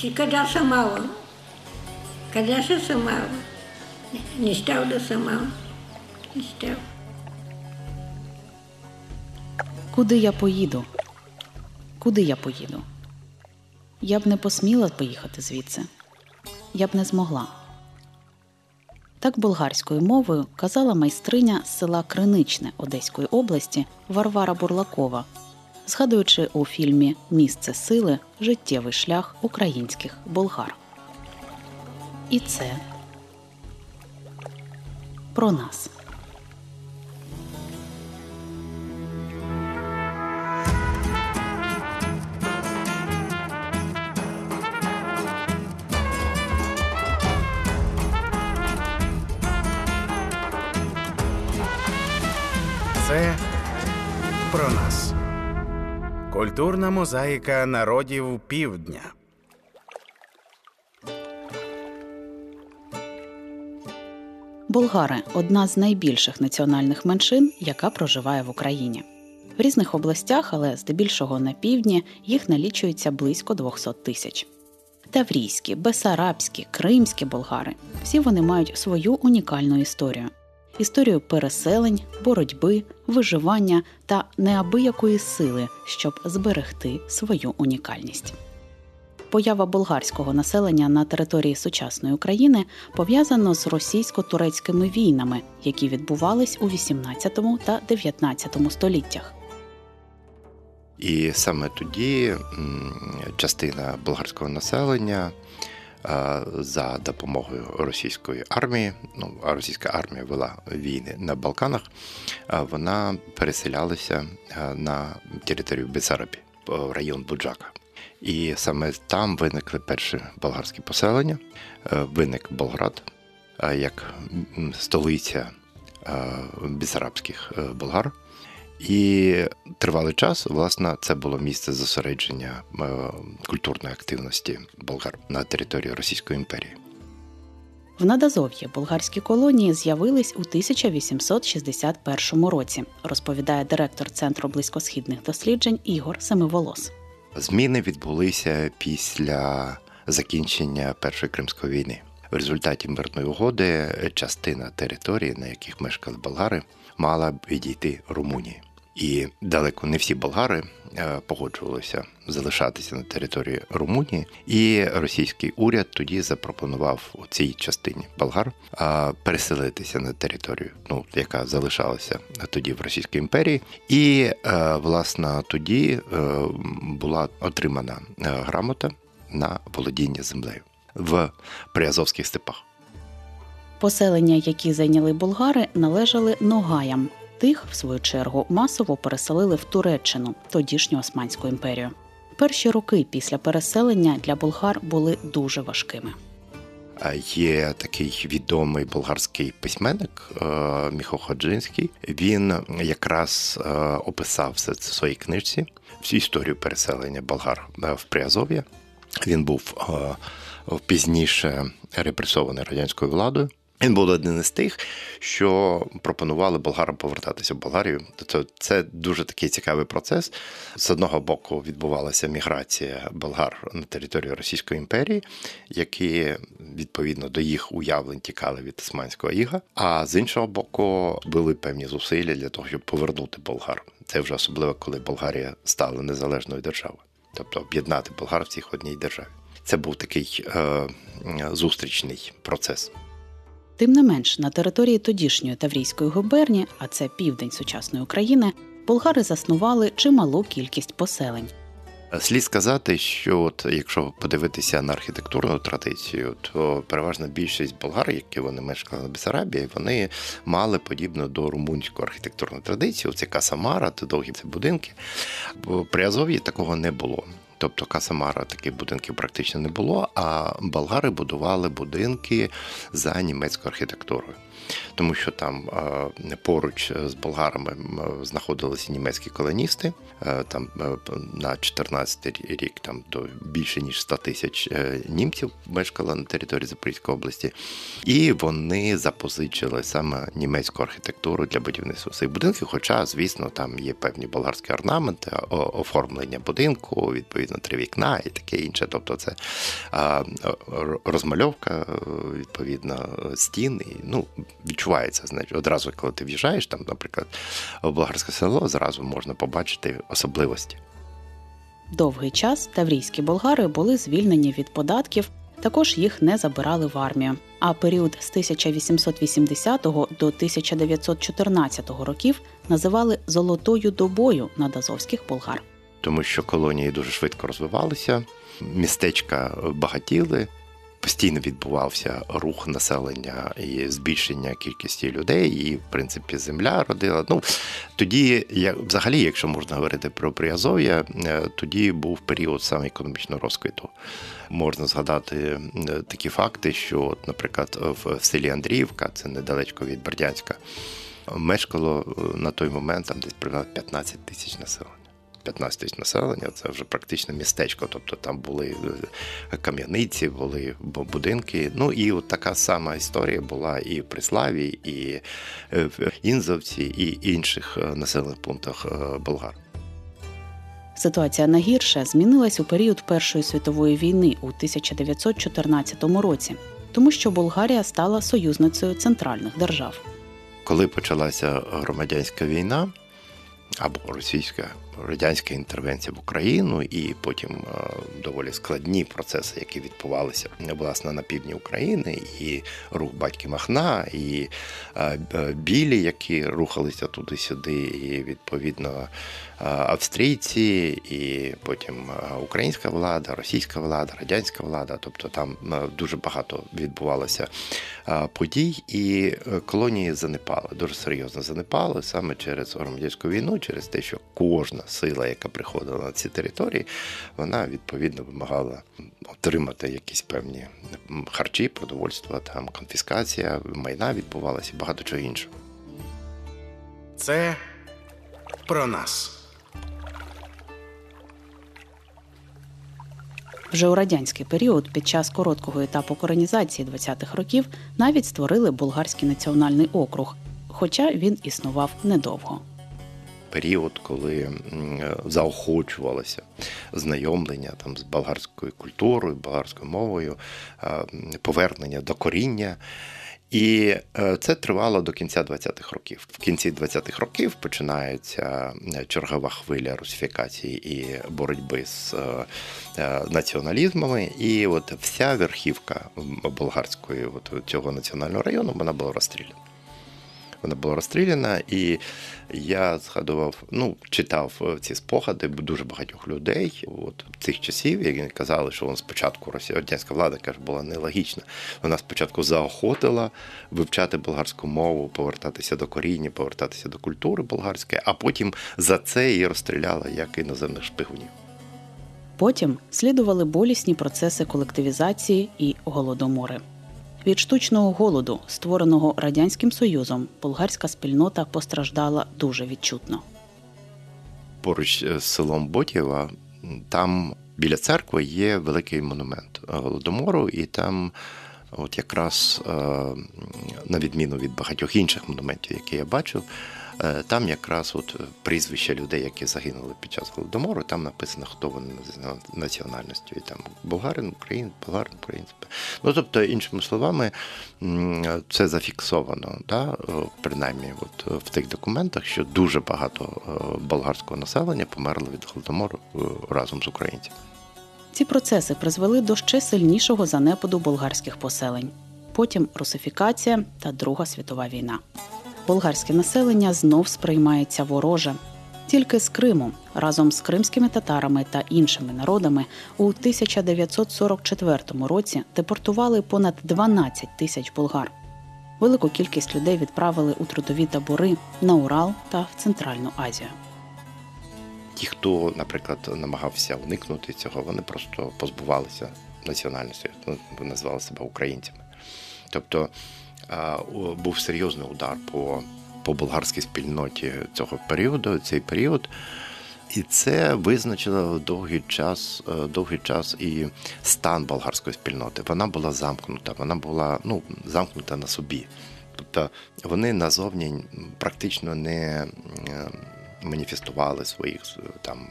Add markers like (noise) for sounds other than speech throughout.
Чи когда самого? Когда же самого? Не став до самого. Не став. Куди я поїду? Куди я поїду? Я б не посміла поїхати звідси. Я б не змогла. Так болгарською мовою казала майстриня з села Криничне Одеської області Варвара Бурлакова, згадуючи у фільмі Місце сили життєвий шлях українських болгар. І це про нас. Це про нас. Культурна мозаїка народів півдня. Болгари одна з найбільших національних меншин, яка проживає в Україні. В різних областях, але здебільшого на півдні, їх налічується близько 200 тисяч. Таврійські, бесарабські, кримські болгари всі вони мають свою унікальну історію: історію переселень, боротьби, виживання та неабиякої сили, щоб зберегти свою унікальність. Поява болгарського населення на території сучасної України пов'язано з російсько-турецькими війнами, які відбувались у 18 та 19 століттях. І саме тоді частина болгарського населення за допомогою російської армії, ну а російська армія вела війни на Балканах, е, вона переселялася е, на територію Бесарабі, в район Буджака. І саме там виникли перші болгарські поселення, Е, виник Болград е, як столиця е, бесарабських е, болгар. І тривалий час, власне, це було місце зосередження е, культурної активності болгар на території Російської імперії. В Надазов'ї болгарські колонії з'явились у 1861 році, розповідає директор Центру близькосхідних досліджень Ігор Семиволос. Зміни відбулися після закінчення Першої Кримської війни. В результаті мирної угоди частина території, на яких мешкали болгари, мала відійти Румунії. І далеко не всі болгари е, погоджувалися залишатися на території Румунії, і російський уряд тоді запропонував у цій частині болгар переселитися на територію, ну яка залишалася тоді в Російській імперії, і е, власне тоді е, була отримана грамота на володіння землею в Приазовських степах. Поселення, які зайняли болгари, належали ногаям. Тих, в свою чергу, масово переселили в Туреччину, тодішню Османську імперію. Перші роки після переселення для болгар були дуже важкими. Є такий відомий болгарський письменник е, Міхо Ходжинський. Він якраз е, описав все це в своїй книжці, всю історію переселення болгар е, в Приазов'я. Він був пізніше репресований радянською владою. Він був один із тих, що пропонували болгарам повертатися в Болгарію. Тобто це дуже такий цікавий процес. З одного боку відбувалася міграція болгар на територію Російської імперії, які відповідно до їх уявлень тікали від Османського іга. А з іншого боку, були певні зусилля для того, щоб повернути болгар. Це вже особливо, коли Болгарія стала незалежною державою, тобто об'єднати болгар всіх в одній державі. Це був такий е, зустрічний процес. Тим не менш, на території тодішньої Таврійської губернії, а це південь сучасної України, болгари заснували чималу кількість поселень. Слід сказати, що от якщо подивитися на архітектурну традицію, то переважна більшість болгар, які вони мешкали на Бесарабії, вони мали подібну до румунської архітектурної традиції. Це Касамара, це довгі ці будинки. При Азов'ї такого не було. Тобто Касамара таких будинків практично не було, а болгари будували будинки за німецькою архітектурою. тому що там е, поруч з болгарами знаходилися німецькі колоністи. Е, Там е, на 14 рік там до більше ніж 100 тисяч е, німців мешкало на території Запорізької області, і вони запозичили саме німецьку архітектуру для будівництва цих будинків. Хоча, звісно, там є певні болгарські орнаменти, оформлення будинку, відповідно, три вікна і таке інше. Тобто, це розмальовка, відповідно, стін. І, ну, відчувається, значить, одразу, коли ти в'їжджаєш, там, наприклад, в болгарське село, зразу можна побачити особливості. Довгий час таврійські болгари були звільнені від податків, також їх не забирали в армію. А період з 1880 до 1914 років називали золотою добою надазовських болгар. Тому що колонії дуже швидко розвивалися, містечка багатіли. Постійно відбувався рух населення і збільшення кількості людей, і в принципі земля родила. Ну тоді, як взагалі, якщо можна говорити про Приазов'я, е, тоді був період саме економічного розквіту. Можна згадати е, такі факти, що, наприклад, в селі Андріївка, це недалечко від Бердянська, мешкало е, на той момент там десь приблизно 15 тисяч населення. 15 тисяч населення, це вже практично містечко. Тобто там були е, кам'яниці, були будинки. Ну і от така сама історія була і в Приславі, і е, в Інзовці, і інших е, населених пунктах болгар. Ситуація на гірше змінилась у період Першої світової війни у 1914 році, тому що Болгарія стала союзницею центральних держав. Коли почалася громадянська війна або російська радянська інтервенція в Україну, і потім е, доволі складні процеси, які відбувалися власне на півдні України, і рух батьки Махна, і е, білі, які рухалися туди-сюди, і відповідно е, австрійці, і потім українська влада, російська влада, радянська влада. Тобто там дуже багато відбувалося подій, і колонії занепали, дуже серйозно занепали саме через громадянську війну, через те, що кожна сила, яка приходила на ці території, вона відповідно вимагала отримати якісь певні харчі, продовольства, там конфіскація, майна відбувалася і багато чого іншого. Це про нас. Вже у радянський період, під час короткого етапу коронізації 20-х років, навіть створили болгарський національний округ, хоча він існував недовго. Період, коли заохочувалося знайомлення там з болгарською культурою, болгарською мовою, е, повернення до коріння. І е, це тривало до кінця 20-х років. В кінці 20-х років починається е, чергова хвиля русифікації і боротьби з націоналізмами. І от вся верхівка болгарської от цього національного району вона була розстріляна. Вона була розстріляна, і я згадував, ну, читав е, ці спогади дуже багатьох людей от цих часів, які казали, що вон спочатку радянська влада каже, була нелогічна. Вона спочатку заохотила вивчати болгарську мову, повертатися до коріння, повертатися до культури болгарської, а потім за це її розстріляла як іноземних шпигунів. Потім слідували болісні процеси колективізації і голодомори. Від штучного голоду, створеного радянським союзом, болгарська спільнота постраждала дуже відчутно. поруч з селом Ботєва, там біля церкви є великий монумент голодомору, і там, от якраз е, на відміну від багатьох інших монументів, які я бачив, е, там якраз от прізвища людей, які загинули під час голодомору, там написано, хто вони національністю. І там болгарин, українець, болгарин, українець. Ну тобто, іншими словами, це зафіксовано, да? е, принаймні, от е, в тих документах, що дуже багато е, болгарського населення померло від голодомору е, разом з українцями. Ці процеси призвели до ще сильнішого занепаду болгарських поселень. Потім русифікація та Друга світова війна. Болгарське населення знов сприймається вороже. Тільки з Криму разом з кримськими татарами та іншими народами у 1944 році депортували понад 12 тисяч болгар. Велику кількість людей відправили у трудові табори на Урал та в Центральну Азію. Ті, хто, наприклад, намагався уникнути цього, вони просто позбувалися національності, ну, вони називали себе українцями. Тобто був серйозний удар по, по болгарській спільноті цього періоду, цей період. І це визначило довгий час, е, довгий час і стан болгарської спільноти. Вона була замкнута, вона була ну, замкнута на собі. Тобто вони назовні практично не е, маніфестували своїх е, там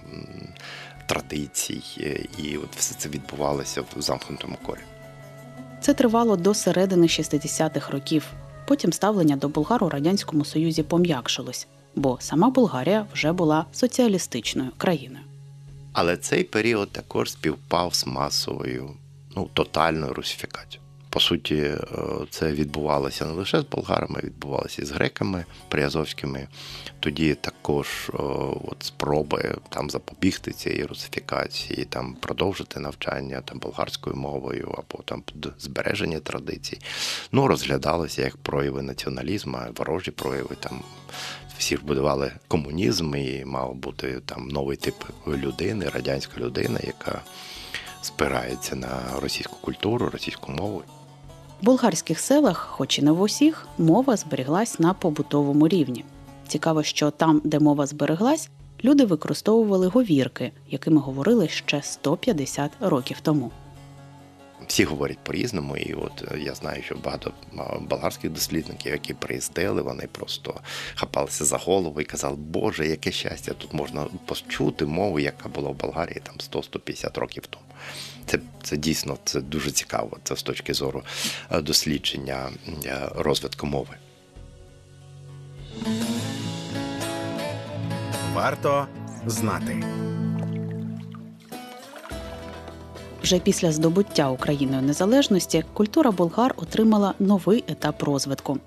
традицій, і от все це відбувалося в замкнутому колі. Це тривало до середини 60-х років. Потім ставлення до болгар у радянському союзі пом'якшилось, бо сама Болгарія вже була соціалістичною країною. Але цей період також співпав з масовою, ну, тотальною русифікацією. По суті, е, це відбувалося не лише з болгарами, відбувалося і з греками приазовськими. Тоді також е, от спроби там запобігти цієї русифікації, там продовжити навчання там болгарською мовою або там збереження традицій. Ну, розглядалося як прояви націоналізму, ворожі прояви там всі ж будували комунізм, і мав бути там новий тип людини, радянська людина, яка спирається на російську культуру, російську мову. В болгарських селах, хоч і не в усіх, мова зберіглась на побутовому рівні. Цікаво, що там, де мова збереглась, люди використовували говірки, якими говорили ще 150 років тому. Всі говорять по-різному, і от е, я знаю, що багато болгарських дослідників, які приїздили, вони просто хапалися за голову і казали, Боже, яке щастя, тут можна почути мову, яка була в Болгарії там 100-150 років тому. Це, це дійсно це дуже цікаво. Це з точки зору е, дослідження е, розвитку мови. Варто знати. Вже після здобуття Україною незалежності культура болгар отримала новий етап розвитку.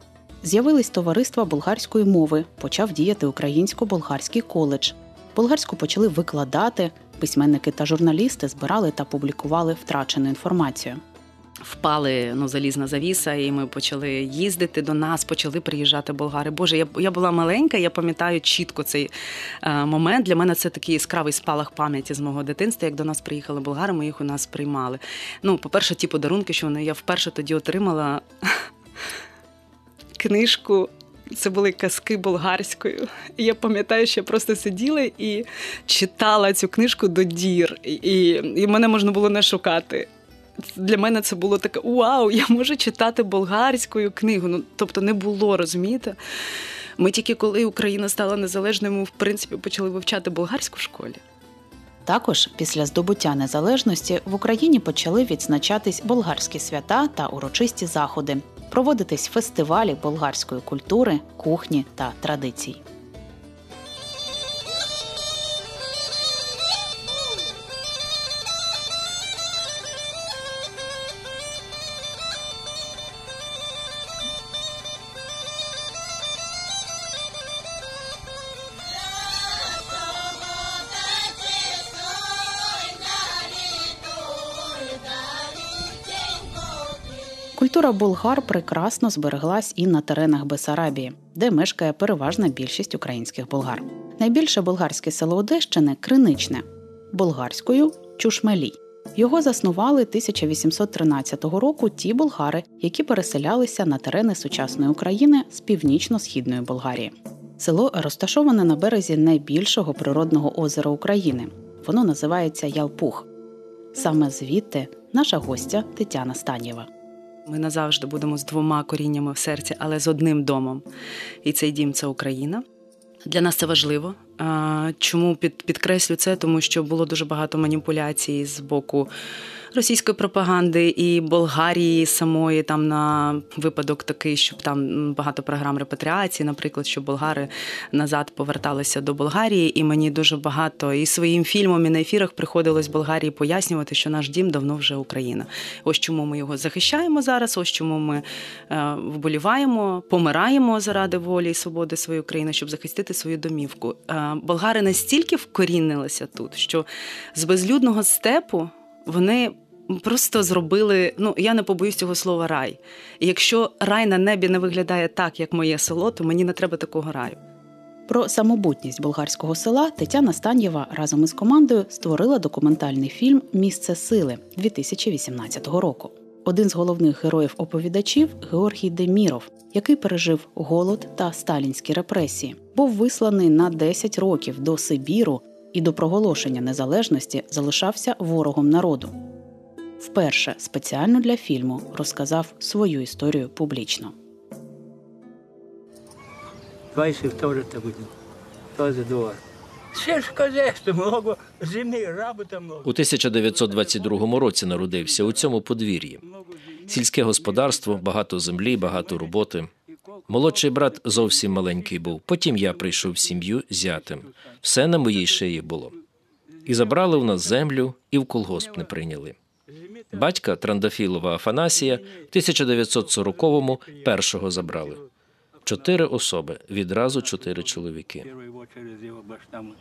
З'явились товариства болгарської мови, почав діяти українсько-болгарський коледж. Болгарську почали викладати, письменники та журналісти збирали та публікували втрачену інформацію. Впали ну, залізна завіса, і ми почали їздити до нас, почали приїжджати болгари. Боже, я, я була маленька, я пам'ятаю чітко цей е, момент. Для мене це такий яскравий спалах пам'яті з мого дитинства. Як до нас приїхали болгари, ми їх у нас приймали. Ну, по-перше, ті подарунки, що вони я вперше тоді отримала (laughs) книжку. Це були казки болгарською. Я пам'ятаю, що я просто сиділа і читала цю книжку до дір, і, і мене можна було не шукати. Для мене це було таке: вау, я можу читати болгарською книгу. Ну, тобто не було, розумієте? Ми тільки коли Україна стала незалежною, ми в принципі почали вивчати болгарську в школі. Також після здобуття незалежності в Україні почали відзначатись болгарські свята та урочисті заходи, проводитись фестивалі болгарської культури, кухні та традицій. Культура болгар прекрасно збереглась і на теренах Бесарабії, де мешкає переважна більшість українських болгар. Найбільше болгарське село Одещини Криничне, болгарською Чушмелій. Його заснували 1813 року ті болгари, які переселялися на терени сучасної України з північно-східної Болгарії. Село розташоване на березі найбільшого природного озера України. Воно називається Ялпух. Саме звідти наша гостя Тетяна Станєва. Ми назавжди будемо з двома коріннями в серці, але з одним домом. І цей дім це Україна. Для нас це важливо. Чому підкреслю це? Тому що було дуже багато маніпуляцій з боку російської пропаганди і Болгарії самої там на випадок такий, щоб там багато програм репатріації, наприклад, щоб болгари назад поверталися до Болгарії, і мені дуже багато і своїм фільмом і на ефірах приходилось Болгарії пояснювати, що наш дім давно вже Україна. Ось чому ми його захищаємо зараз. Ось чому ми е, вболіваємо, помираємо заради волі і свободи своєї країни, щоб захистити свою домівку. Е, болгари настільки вкорінилися тут, що з безлюдного степу вони просто зробили. Ну я не побоюсь цього слова рай. І якщо рай на небі не виглядає так, як моє село, то мені не треба такого раю. Про самобутність болгарського села Тетяна Станєва разом із командою створила документальний фільм Місце сили 2018 року. Один з головних героїв оповідачів Георгій Деміров, який пережив голод та сталінські репресії, був висланий на 10 років до Сибіру і до проголошення незалежності залишався ворогом народу. Вперше спеціально для фільму розказав свою історію публічно. Вайсів теж так буде. Теж двор. Ще ж хозяйство, много землі, работа много. У 1922 році народився у цьому подвір'ї. Сільське господарство, багато землі, багато роботи. Молодший брат зовсім маленький був. Потім я прийшов в сім'ю зятем. Все на моїй шиї було. І забрали у нас землю, і в колгосп не прийняли. Батька Трандафілова Афанасія в 1940-му першого забрали. Чотири особи, відразу чотири чоловіки. Первый его через его баштам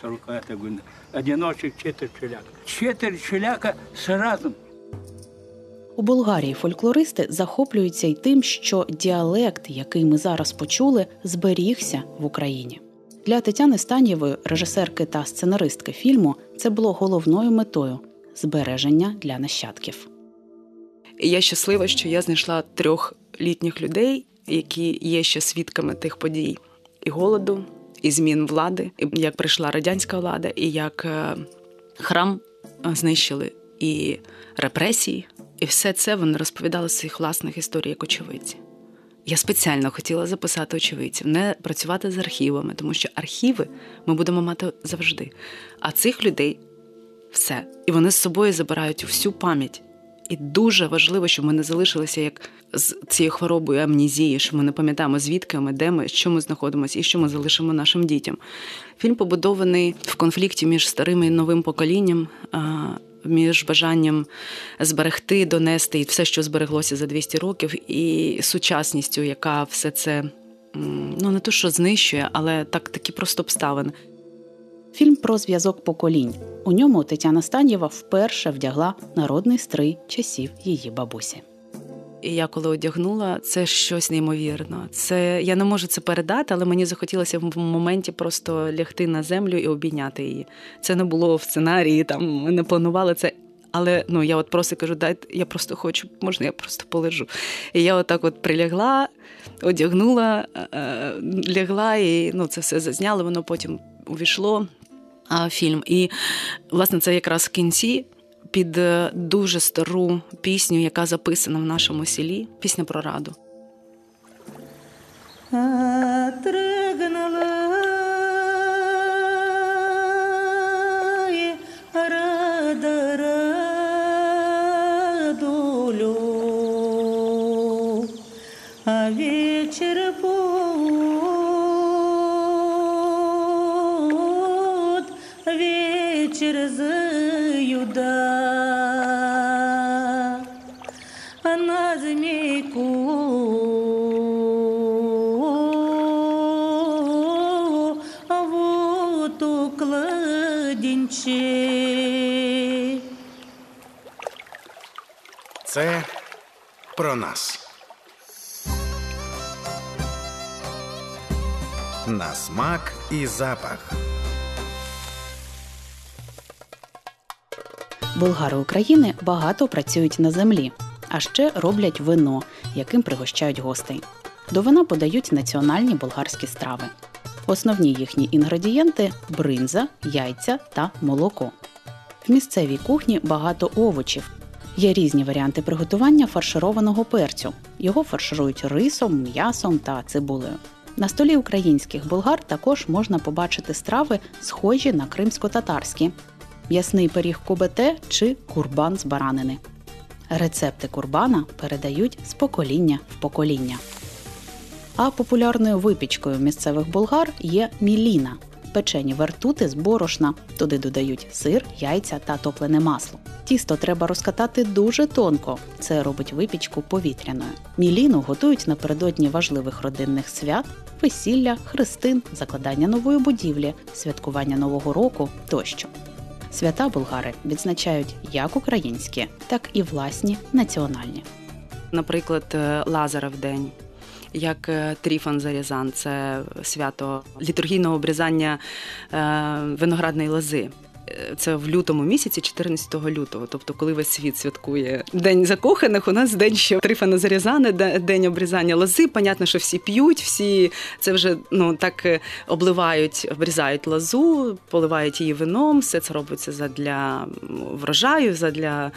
40 года. Одиночек, четыре челяка. Четыре челяка сразу. у Болгарії фольклористи захоплюються й тим, що діалект, який ми зараз почули, зберігся в Україні. Для Тетяни Станєвої, режисерки та сценаристки фільму, це було головною метою збереження для нащадків. Я щаслива, що я знайшла трьох літніх людей, які є ще свідками тих подій і голоду, і змін влади, і як прийшла радянська влада, і як е, храм е, знищили, і репресії. І все це вони розповідали з своїх власних історій як очевидці. Я спеціально хотіла записати очевидців, не працювати з архівами, тому що архіви ми будемо мати завжди. А цих людей все. І вони з собою забирають всю пам'ять. І дуже важливо, щоб ми не залишилися як з цією хворобою амнізії, що ми не пам'ятаємо, звідки ми, де ми, що ми знаходимося і що ми залишимо нашим дітям. Фільм побудований в конфлікті між старим і новим поколінням, між бажанням зберегти, донести і все, що збереглося за 200 років, і сучасністю, яка все це ну не то, що знищує, але так такі просто обставини. Фільм про зв'язок поколінь. У ньому Тетяна Станєва вперше вдягла народний стрий часів її бабусі. І я коли одягнула, це щось неймовірно. Це я не можу це передати, але мені захотілося в моменті просто лягти на землю і обійняти її. Це не було в сценарії, там ми не планували це. Але ну я от просто кажу, дайте, я просто хочу, можна, я просто полежу. І я отак от прилягла, одягнула, е, лягла, і ну це все зазняли. Воно потім увійшло фільм. І власне це якраз в кінці під е, дуже стару пісню, яка записана в нашому селі. Пісня про раду. Вечер будет, а вот у. Це про нас. На смак і запах. Болгари України багато працюють на землі, а ще роблять вино, яким пригощають гостей. До вина подають національні болгарські страви. Основні їхні інгредієнти бринза, яйця та молоко. В місцевій кухні багато овочів. Є різні варіанти приготування фаршированого перцю. Його фарширують рисом, м'ясом та цибулею. На столі українських болгар також можна побачити страви, схожі на кримсько-татарські, м'ясний пиріг кубете чи курбан з баранини. Рецепти курбана передають з покоління в покоління. А популярною випічкою місцевих болгар є міліна печені вертути з борошна. Туди додають сир, яйця та топлене масло. Тісто треба розкатати дуже тонко. Це робить випічку повітряною. Міліну готують напередодні важливих родинних свят, весілля, хрестин, закладання нової будівлі, святкування Нового року тощо. Свята болгари відзначають як українські, так і власні національні. Наприклад, е, Лазарев день. Як Тріфан Тріфон Зарязан, це свято літургійного обрізання е, виноградної лози. Е, це в лютому місяці, 14 лютого. Тобто, коли весь світ святкує День закоханих, у нас день ще Трифана Зарязани, день обрізання лози. Понятно, що всі п'ють, всі це вже ну так е, обливають, обрізають лозу, поливають її вином. Все це робиться задля врожаю, задля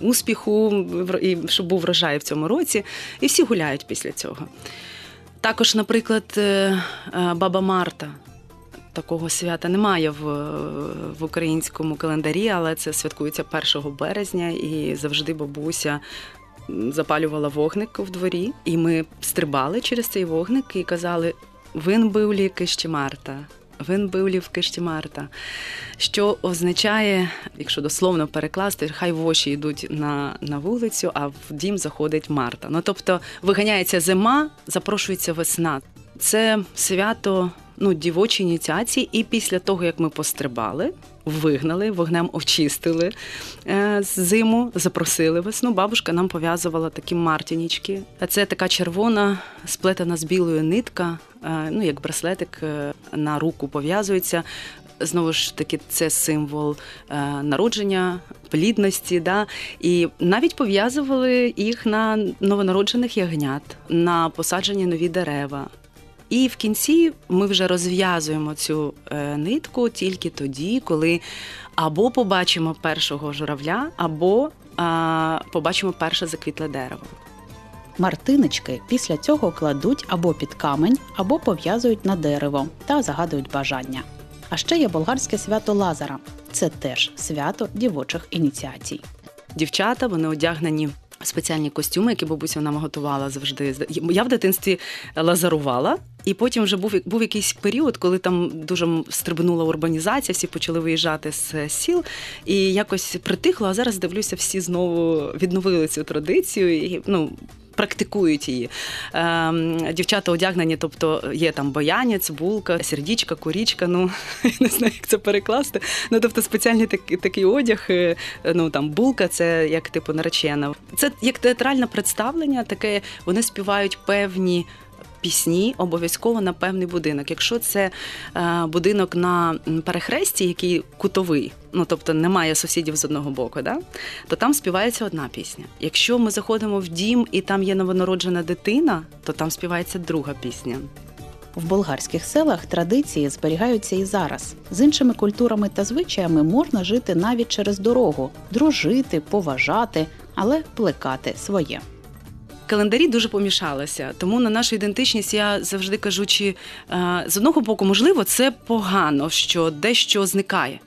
успіху, і щоб був врожай в цьому році. І всі гуляють після цього. Також, наприклад, е, Баба Марта. Такого свята немає в, в українському календарі, але це святкується 1 березня, і завжди бабуся запалювала вогник в дворі, і ми стрибали через цей вогник і казали: Вин бивлі кишті Марта. Вин бивлі в кишті Марта. Що означає, якщо дословно перекласти, хай воші йдуть на, на вулицю, а в дім заходить Марта. Ну тобто виганяється зима, запрошується весна. Це свято ну, дівочої ініціації, і після того, як ми пострибали, вигнали, вогнем очистили е, зиму, запросили весну. Бабушка нам пов'язувала такі мартінічки. Це така червона, сплетена з білою нитка, е, ну як браслетик е, на руку пов'язується. Знову ж таки, це символ е, народження, плідності. Да? І навіть пов'язували їх на новонароджених ягнят, на посаджені нові дерева. І в кінці ми вже розв'язуємо цю е, нитку тільки тоді, коли або побачимо першого журавля, або а, побачимо перше заквітле дерево. Мартинички після цього кладуть або під камень, або пов'язують на дерево та загадують бажання. А ще є болгарське свято Лазара. Це теж свято дівочих ініціацій. Дівчата вони одягнені. в Спеціальні костюми, які бабуся нам готувала завжди. Я в дитинстві лазарувала, і потім вже був був якийсь період, коли там дуже стрибнула урбанізація, всі почали виїжджати з сіл, і якось притихло. А зараз дивлюся, всі знову відновили цю традицію. І, ну, Практикують її. Ем, дівчата одягнені, тобто є там боянець, булка, сердічка, курічка. Ну (laughs) я не знаю, як це перекласти. Ну тобто спеціальний такий, такий одяг. е, Ну там булка, це як типу наречена. Це як театральне представлення, таке вони співають певні. Пісні обов'язково на певний будинок. Якщо це е, будинок на перехресті, який кутовий, ну тобто немає сусідів з одного боку, да? то там співається одна пісня. Якщо ми заходимо в дім і там є новонароджена дитина, то там співається друга пісня. В болгарських селах традиції зберігаються і зараз. З іншими культурами та звичаями можна жити навіть через дорогу, дружити, поважати, але плекати своє. Календарі дуже помішалися, тому на нашу ідентичність я завжди кажу, чи е, з одного боку, можливо, це погано, що дещо зникає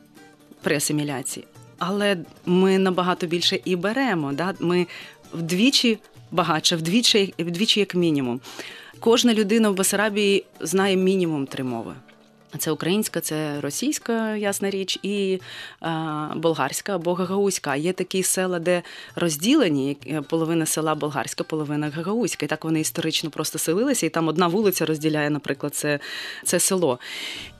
при асиміляції, але ми набагато більше і беремо. Да? Ми вдвічі багатше, вдвічі, вдвічі як мінімум. Кожна людина в Басарабії знає мінімум три мови. Це українська, це російська, ясна річ, і е, болгарська або гагаузька. Є такі села, де розділені е, половина села болгарська, половина гагаузька. І так вони історично просто селилися, і там одна вулиця розділяє, наприклад, це, це село.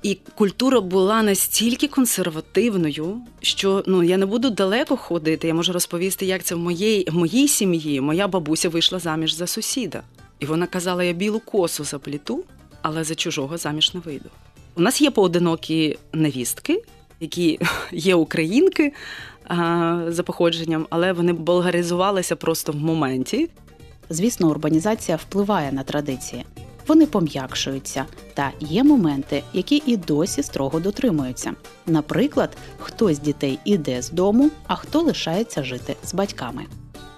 І культура була настільки консервативною, що ну я не буду далеко ходити. Я можу розповісти, як це в моїй, моїй сім'ї. Моя бабуся вийшла заміж за сусіда. І вона казала: я білу косу запліту, але за чужого заміж не вийду. У нас є поодинокі невістки, які (laughs) є українки за походженням, але вони болгаризувалися просто в моменті. Звісно, урбанізація впливає на традиції. Вони пом'якшуються, та є моменти, які і досі строго дотримуються. Наприклад, хтось з дітей іде з дому, а хто лишається жити з батьками.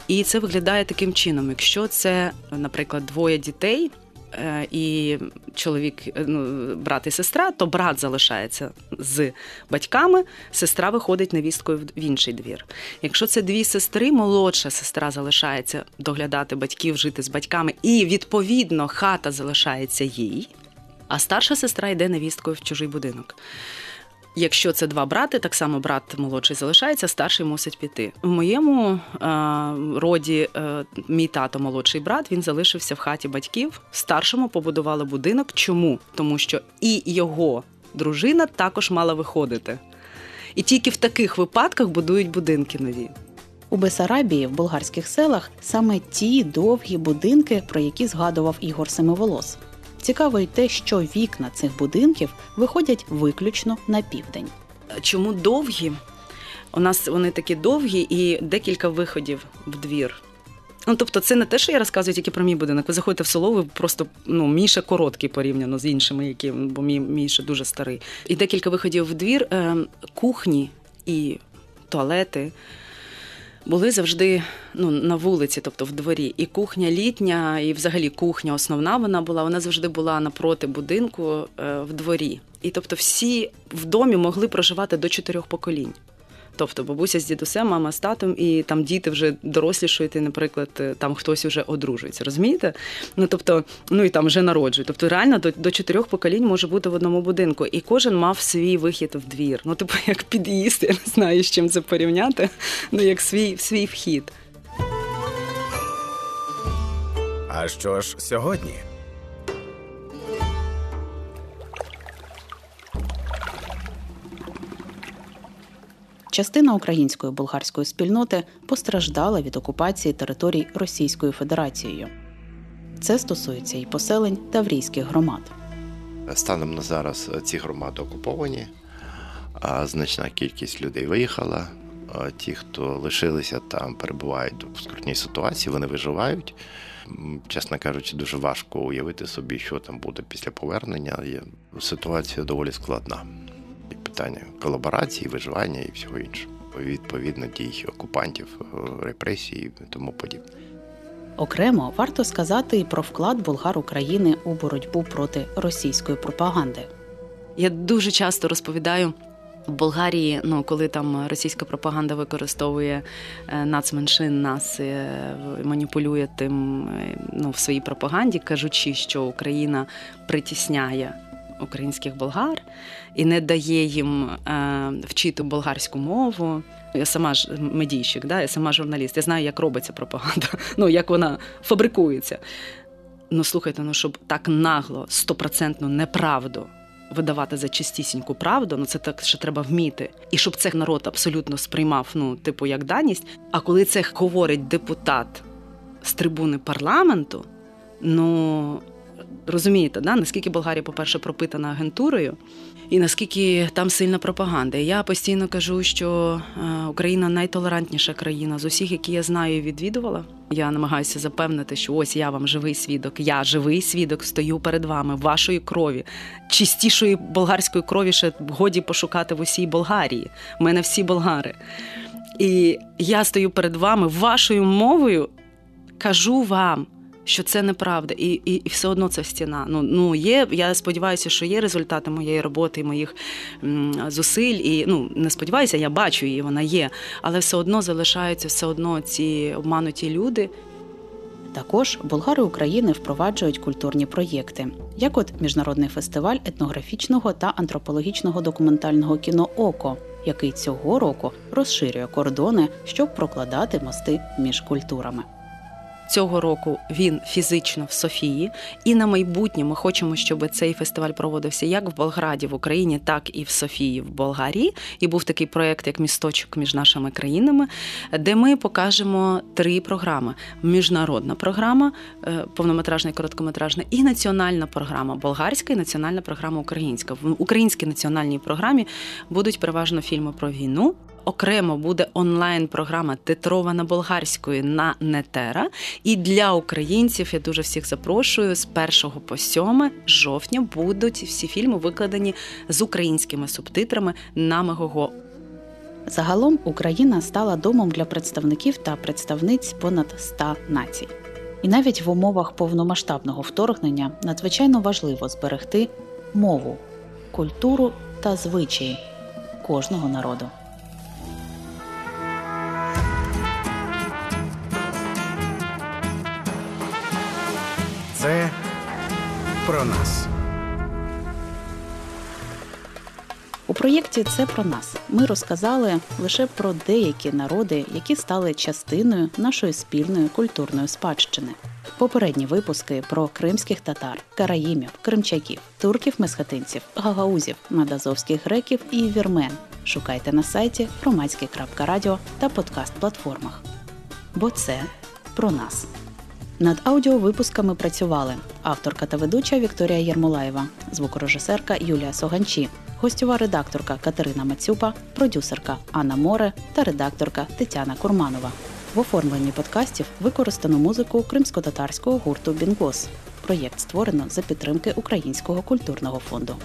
І це виглядає таким чином: якщо це, наприклад, двоє дітей. Е, І чоловік, е, ну, брат і сестра, то брат залишається з батьками, сестра виходить невісткою в інший двір. Якщо це дві сестри, молодша сестра залишається доглядати батьків, жити з батьками, і відповідно хата залишається їй, а старша сестра йде невісткою в чужий будинок. Якщо це два брати, так само брат молодший залишається, старший мусить піти. В моєму е, роді е, мій тато молодший брат він залишився в хаті батьків. Старшому побудували будинок. Чому? Тому що і його дружина також мала виходити. І тільки в таких випадках будують будинки нові. У Бесарабії в болгарських селах саме ті довгі будинки, про які згадував Ігор Семиволос. Цікаво й те, що вікна цих будинків виходять виключно на південь. Чому довгі? У нас вони такі довгі і декілька виходів в двір. Ну, тобто, це не те, що я розказую тільки про мій будинок. Ви заходите в село, ви просто ну, мій ще короткий порівняно з іншими, які, бо мій, мій ще дуже старий. І декілька виходів в двір, е, кухні і туалети були завжди ну, на вулиці, тобто в дворі. І кухня літня, і взагалі кухня основна вона була, вона завжди була напроти будинку е, в дворі. І тобто всі в домі могли проживати до чотирьох поколінь. Тобто бабуся з дідусем, мама з татом, і там діти вже дорослішують, і, наприклад, е, там хтось вже одружується. Розумієте? Ну тобто, ну і там вже народжують. Тобто, реально до, до чотирьох поколінь може бути в одному будинку, і кожен мав свій вихід в двір. Ну, типу, як під'їзд, я не знаю, з чим це порівняти. Ну як свій свій вхід. А що ж сьогодні? Частина української болгарської спільноти постраждала від окупації територій Російською Федерацією. Це стосується і поселень таврійських громад. Станом на зараз е, ці громади окуповані, значна кількість людей виїхала. Ті, хто лишилися там, перебувають в скрутній ситуації, вони виживають. Чесно кажучи, дуже важко уявити собі, що там буде після повернення. Ситуація доволі складна. Питання колаборації, виживання і всього іншого. Відповідно дій окупантів, е, репресій і тому подібне. Окремо варто сказати і про вклад болгар України у боротьбу проти російської пропаганди. Я дуже часто розповідаю. В Болгарії, ну коли там російська пропаганда використовує е, нацменшин, нас е, маніпулює тим ну, в своїй пропаганді, кажучи, що Україна притісняє українських болгар і не дає їм е, вчити болгарську мову. Я сама ж медійщик, да? я сама журналіст. Я знаю, як робиться пропаганда, (laughs) ну як вона фабрикується. Ну слухайте, ну щоб так нагло, стопроцентну неправду видавати за чистісіньку правду, ну це так ще треба вміти. І щоб це народ абсолютно сприймав, ну, типу, як даність. А коли це говорить депутат з трибуни парламенту, ну розумієте, да? наскільки Болгарія, по-перше, пропитана агентурою, і наскільки там сильна пропаганда. Я постійно кажу, що е, Україна найтолерантніша країна з усіх, які я знаю і відвідувала. Я намагаюся запевнити, що ось я вам живий свідок. Я живий свідок, стою перед вами, вашої крові, чистішої болгарської крові ще годі пошукати в усій Болгарії. У мене всі болгари. І я стою перед вами вашою мовою, кажу вам. Що це неправда, і і, і все одно це стіна. Ну ну є. Я сподіваюся, що є результати моєї роботи, моїх м, зусиль. І ну не сподіваюся, я бачу її, вона є, але все одно залишаються все одно ці обмануті люди. Також болгари України впроваджують культурні проєкти, як от міжнародний фестиваль етнографічного та антропологічного документального кіно Око, який цього року розширює кордони, щоб прокладати мости між культурами. Цього року він фізично в Софії, і на майбутнє ми хочемо, щоб цей фестиваль проводився як в Болграді в Україні, так і в Софії в Болгарії. І був такий проект, як місточок між нашими країнами, де ми покажемо три програми: міжнародна програма, е, повнометражна і короткометражна, і національна програма болгарська і національна програма українська. В українській національній програмі будуть переважно фільми про війну. Окремо буде онлайн-програма титрована болгарською на Нетера. І для українців я дуже всіх запрошую з 1 по 7 жовтня будуть всі фільми викладені з українськими субтитрами на Мегого. Загалом Україна стала домом для представників та представниць понад 100 націй. І навіть в умовах повномасштабного вторгнення надзвичайно важливо зберегти мову, культуру та звичаї кожного народу. Це про нас. У проєкті Це про нас ми розказали лише про деякі народи, які стали частиною нашої спільної культурної спадщини. Попередні випуски про кримських татар, караїмів, кримчаків, турків-месхетинців, гагаузів, надазовських греків і вірмен. Шукайте на сайті громадське.радіо та подкаст-платформах. Бо це про нас. Над аудіовипусками працювали авторка та ведуча Вікторія Єрмолаєва, звукорежисерка Юлія Соганчі, гостьова редакторка Катерина Мацюпа, продюсерка Анна Море та редакторка Тетяна Курманова. В оформленні подкастів використано музику кримсько-татарського гурту Бінгос. Проєкт створено за підтримки Українського культурного фонду.